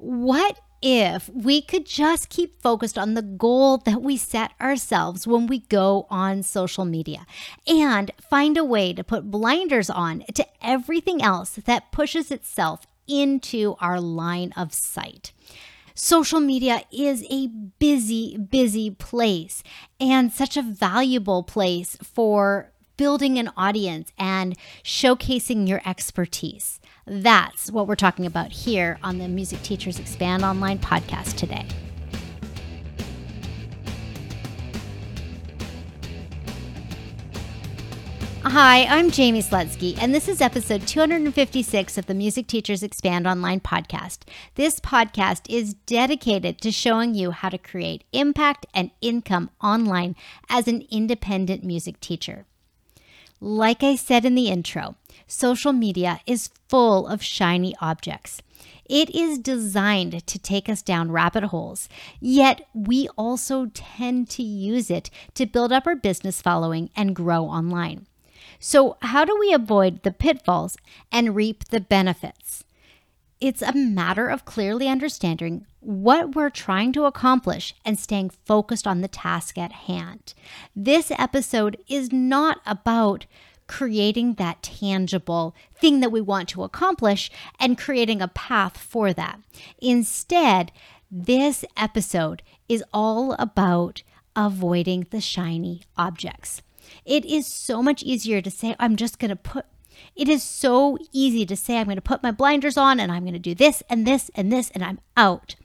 What if we could just keep focused on the goal that we set ourselves when we go on social media and find a way to put blinders on to everything else that pushes itself into our line of sight? Social media is a busy, busy place and such a valuable place for building an audience and showcasing your expertise. That's what we're talking about here on the Music Teachers Expand Online podcast today. Hi, I'm Jaime Slutzky, and this is episode 256 of the Music Teachers Expand Online podcast. This podcast is dedicated to showing you how to create impact and income online as an independent music teacher. Like I said in the intro, social media is full of shiny objects. It is designed to take us down rabbit holes, yet we also tend to use it to build up our business following and grow online. So, how do we avoid the pitfalls and reap the benefits? It's a matter of clearly understanding what we're trying to accomplish and staying focused on the task at hand. This episode is not about creating that tangible thing that we want to accomplish and creating a path for that. Instead, this episode is all about avoiding the shiny objects. It is so much easier to say, I'm just going to put, it is so easy to say, I'm going to put my blinders on and I'm going to do this and this and this and I'm out.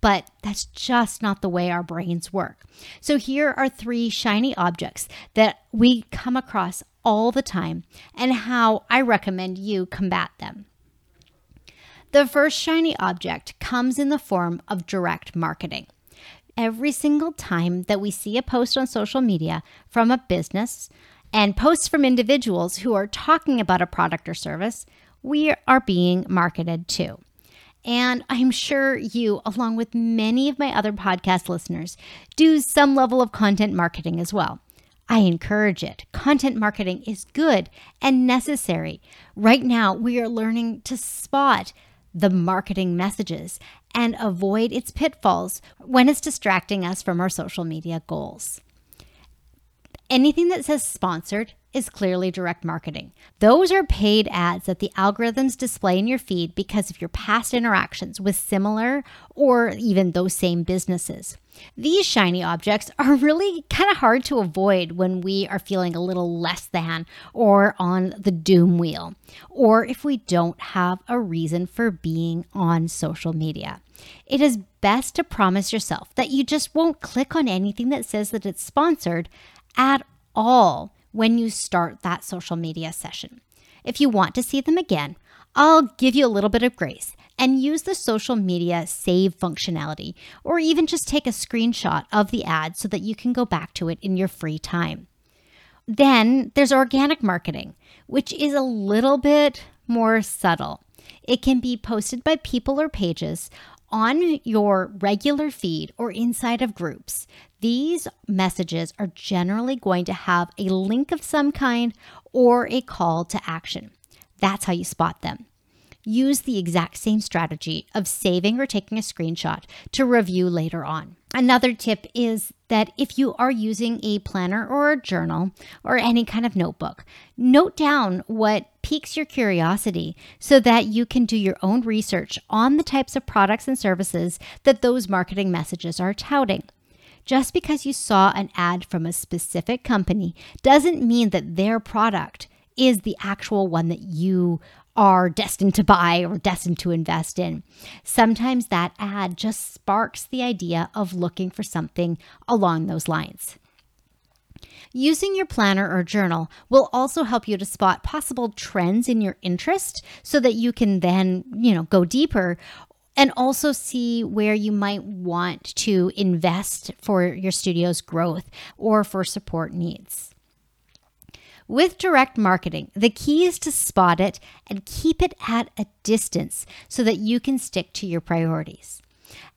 But that's just not the way our brains work. So here are three shiny objects that we come across all the time and how I recommend you combat them. The first shiny object comes in the form of direct marketing every single time that we see a post on social media from a business and posts from individuals who are talking about a product or service, we are being marketed to. And I'm sure you, along with many of my other podcast listeners, do some level of content marketing as well. I encourage it. Content marketing is good and necessary. Right now, we are learning to spot the marketing messages and avoid its pitfalls when it's distracting us from our social media goals. Anything that says sponsored is clearly direct marketing. Those are paid ads that the algorithms display in your feed because of your past interactions with similar or even those same businesses. These shiny objects are really kind of hard to avoid when we are feeling a little less than or on the doom wheel, or if we don't have a reason for being on social media. It is best to promise yourself that you just won't click on anything that says that it's sponsored at all when you start that social media session. If you want to see them again, I'll give you a little bit of grace and use the social media save functionality, or even just take a screenshot of the ad so that you can go back to it in your free time. Then there's organic marketing, which is a little bit more subtle. It can be posted by people or pages on your regular feed or inside of groups. These messages are generally going to have a link of some kind or a call to action. That's how you spot them. Use the exact same strategy of saving or taking a screenshot to review later on. Another tip is that if you are using a planner or a journal or any kind of notebook, note down what piques your curiosity so that you can do your own research on the types of products and services that those marketing messages are touting. Just because you saw an ad from a specific company doesn't mean that their product is the actual one that you are destined to buy or destined to invest in. Sometimes that ad just sparks the idea of looking for something along those lines. Using your planner or journal will also help you to spot possible trends in your interest so that you can then, you know, go deeper and also see where you might want to invest for your studio's growth or for support needs. With direct marketing, the key is to spot it and keep it at a distance so that you can stick to your priorities.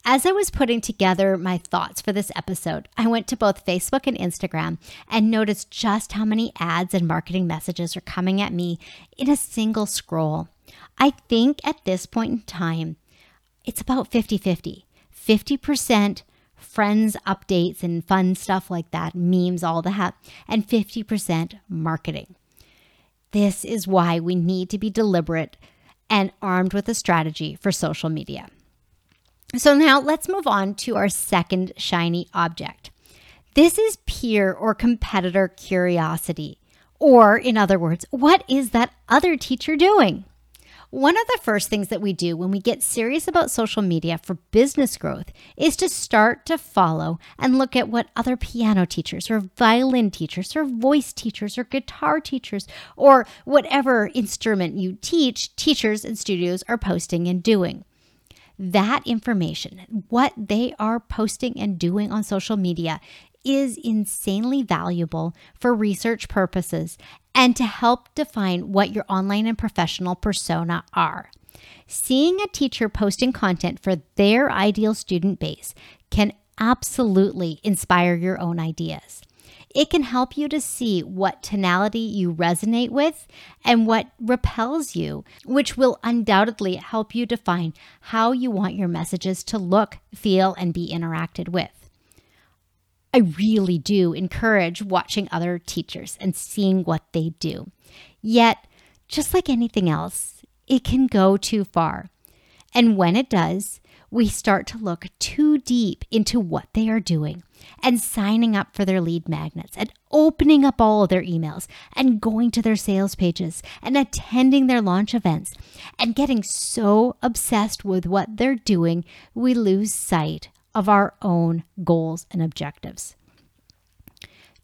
As I was putting together my thoughts for this episode, I went to both Facebook and Instagram and noticed just how many ads and marketing messages are coming at me in a single scroll. I think at this point in time, it's about 50 50. 50% friends updates and fun stuff like that, memes, all that, and 50% marketing. This is why we need to be deliberate and armed with a strategy for social media. So now let's move on to our second shiny object. This is peer or competitor curiosity. Or, in other words, what is that other teacher doing? One of the first things that we do when we get serious about social media for business growth is to start to follow and look at what other piano teachers or violin teachers or voice teachers or guitar teachers or whatever instrument you teach, teachers and studios are posting and doing. That information, what they are posting and doing on social media, is insanely valuable for research purposes and to help define what your online and professional persona are. Seeing a teacher posting content for their ideal student base can absolutely inspire your own ideas. It can help you to see what tonality you resonate with and what repels you, which will undoubtedly help you define how you want your messages to look, feel, and be interacted with. I really do encourage watching other teachers and seeing what they do. Yet, just like anything else, it can go too far. And when it does, we start to look too deep into what they are doing and signing up for their lead magnets and opening up all of their emails and going to their sales pages and attending their launch events and getting so obsessed with what they're doing, we lose sight of our own goals and objectives.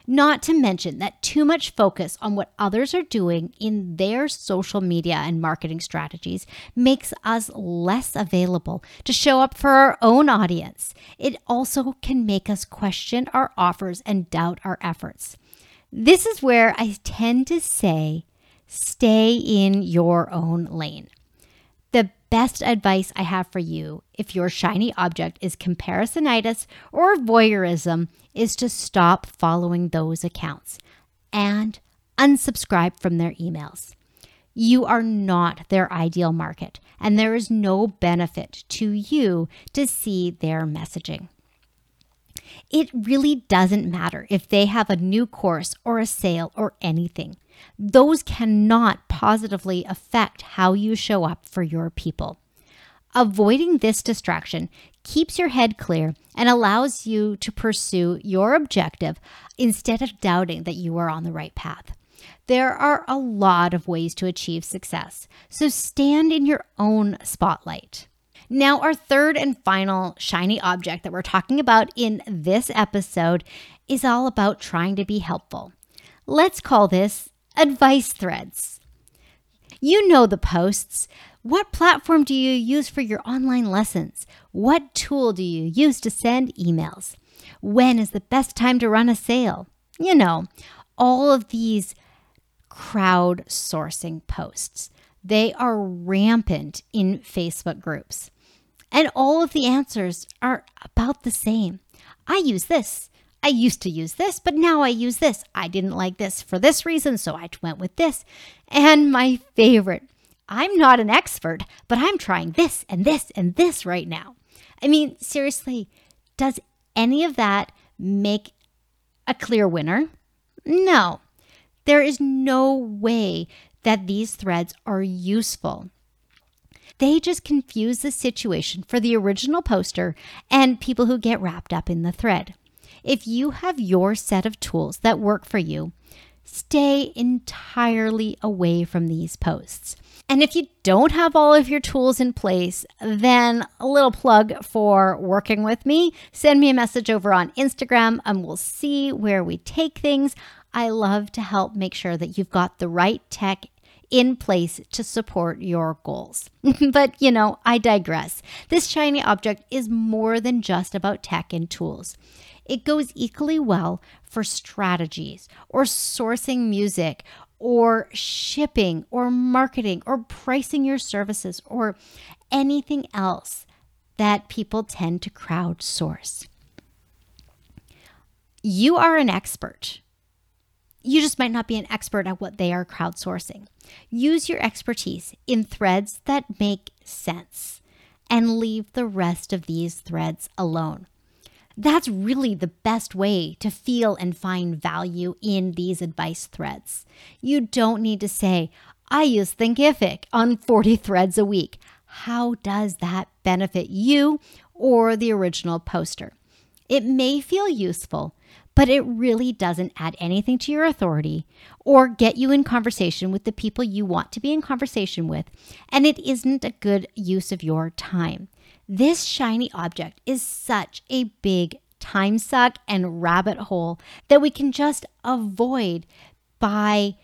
Not to mention that too much focus on what others are doing in their social media and marketing strategies makes us less available to show up for our own audience. It also can make us question our offers and doubt our efforts. This is where I tend to say, stay in your own lane. Best advice I have for you if your shiny object is comparisonitis or voyeurism is to stop following those accounts and unsubscribe from their emails. You are not their ideal market, and there is no benefit to you to see their messaging. It really doesn't matter if they have a new course or a sale or anything. Those cannot positively affect how you show up for your people. Avoiding this distraction keeps your head clear and allows you to pursue your objective instead of doubting that you are on the right path. There are a lot of ways to achieve success, so stand in your own spotlight. Now, our third and final shiny object that we're talking about in this episode is all about trying to be helpful. Let's call this advice threads. You know the posts. What platform do you use for your online lessons? What tool do you use to send emails? When is the best time to run a sale? You know, all of these crowdsourcing posts. They are rampant in Facebook groups. And all of the answers are about the same. I use this. I used to use this, but now I use this. I didn't like this for this reason, so I went with this. And my favorite, I'm not an expert, but I'm trying this and this and this right now. I mean, seriously, does any of that make a clear winner? No. There is no way that these threads are useful. They just confuse the situation for the original poster and people who get wrapped up in the thread. If you have your set of tools that work for you, stay entirely away from these posts. And if you don't have all of your tools in place, then a little plug for working with me. Send me a message over on Instagram and we'll see where we take things. I love to help make sure that you've got the right tech in place to support your goals. but, you know, I digress. This shiny object is more than just about tech and tools. It goes equally well for strategies or sourcing music or shipping or marketing or pricing your services or anything else that people tend to crowdsource. You are an expert. You just might not be an expert at what they are crowdsourcing. Use your expertise in threads that make sense and leave the rest of these threads alone. That's really the best way to feel and find value in these advice threads. You don't need to say, I use Thinkific on 40 threads a week. How does that benefit you or the original poster? It may feel useful, but it really doesn't add anything to your authority or get you in conversation with the people you want to be in conversation with, and it isn't a good use of your time. This shiny object is such a big time suck and rabbit hole that we can just avoid by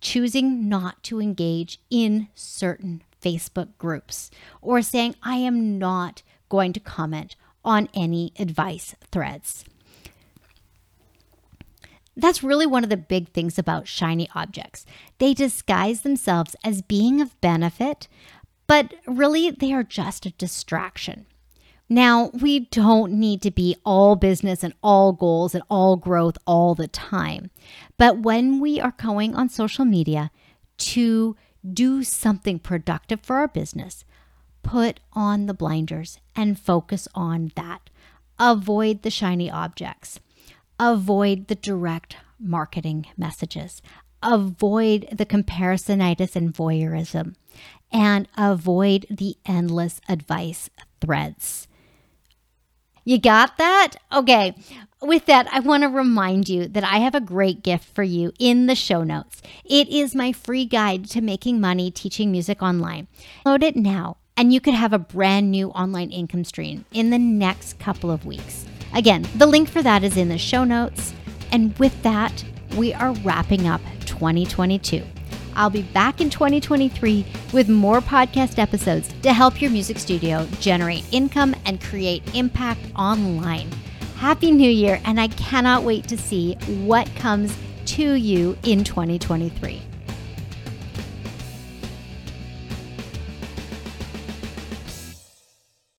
choosing not to engage in certain Facebook groups or saying, I am not going to comment on any advice threads. That's really one of the big things about shiny objects. They disguise themselves as being of benefit, but really they are just a distraction. Now, we don't need to be all business and all goals and all growth all the time. But when we are going on social media to do something productive for our business, put on the blinders and focus on that. Avoid the shiny objects. Avoid the direct marketing messages. Avoid the comparisonitis and voyeurism and avoid the endless advice threads. You got that? Okay. With that, I want to remind you that I have a great gift for you in the show notes. It is my free guide to making money teaching music online. Load it now, and you could have a brand new online income stream in the next couple of weeks. Again, the link for that is in the show notes. And with that, we are wrapping up 2022. I'll be back in 2023 with more podcast episodes to help your music studio generate income and create impact online. Happy New Year, and I cannot wait to see what comes to you in 2023.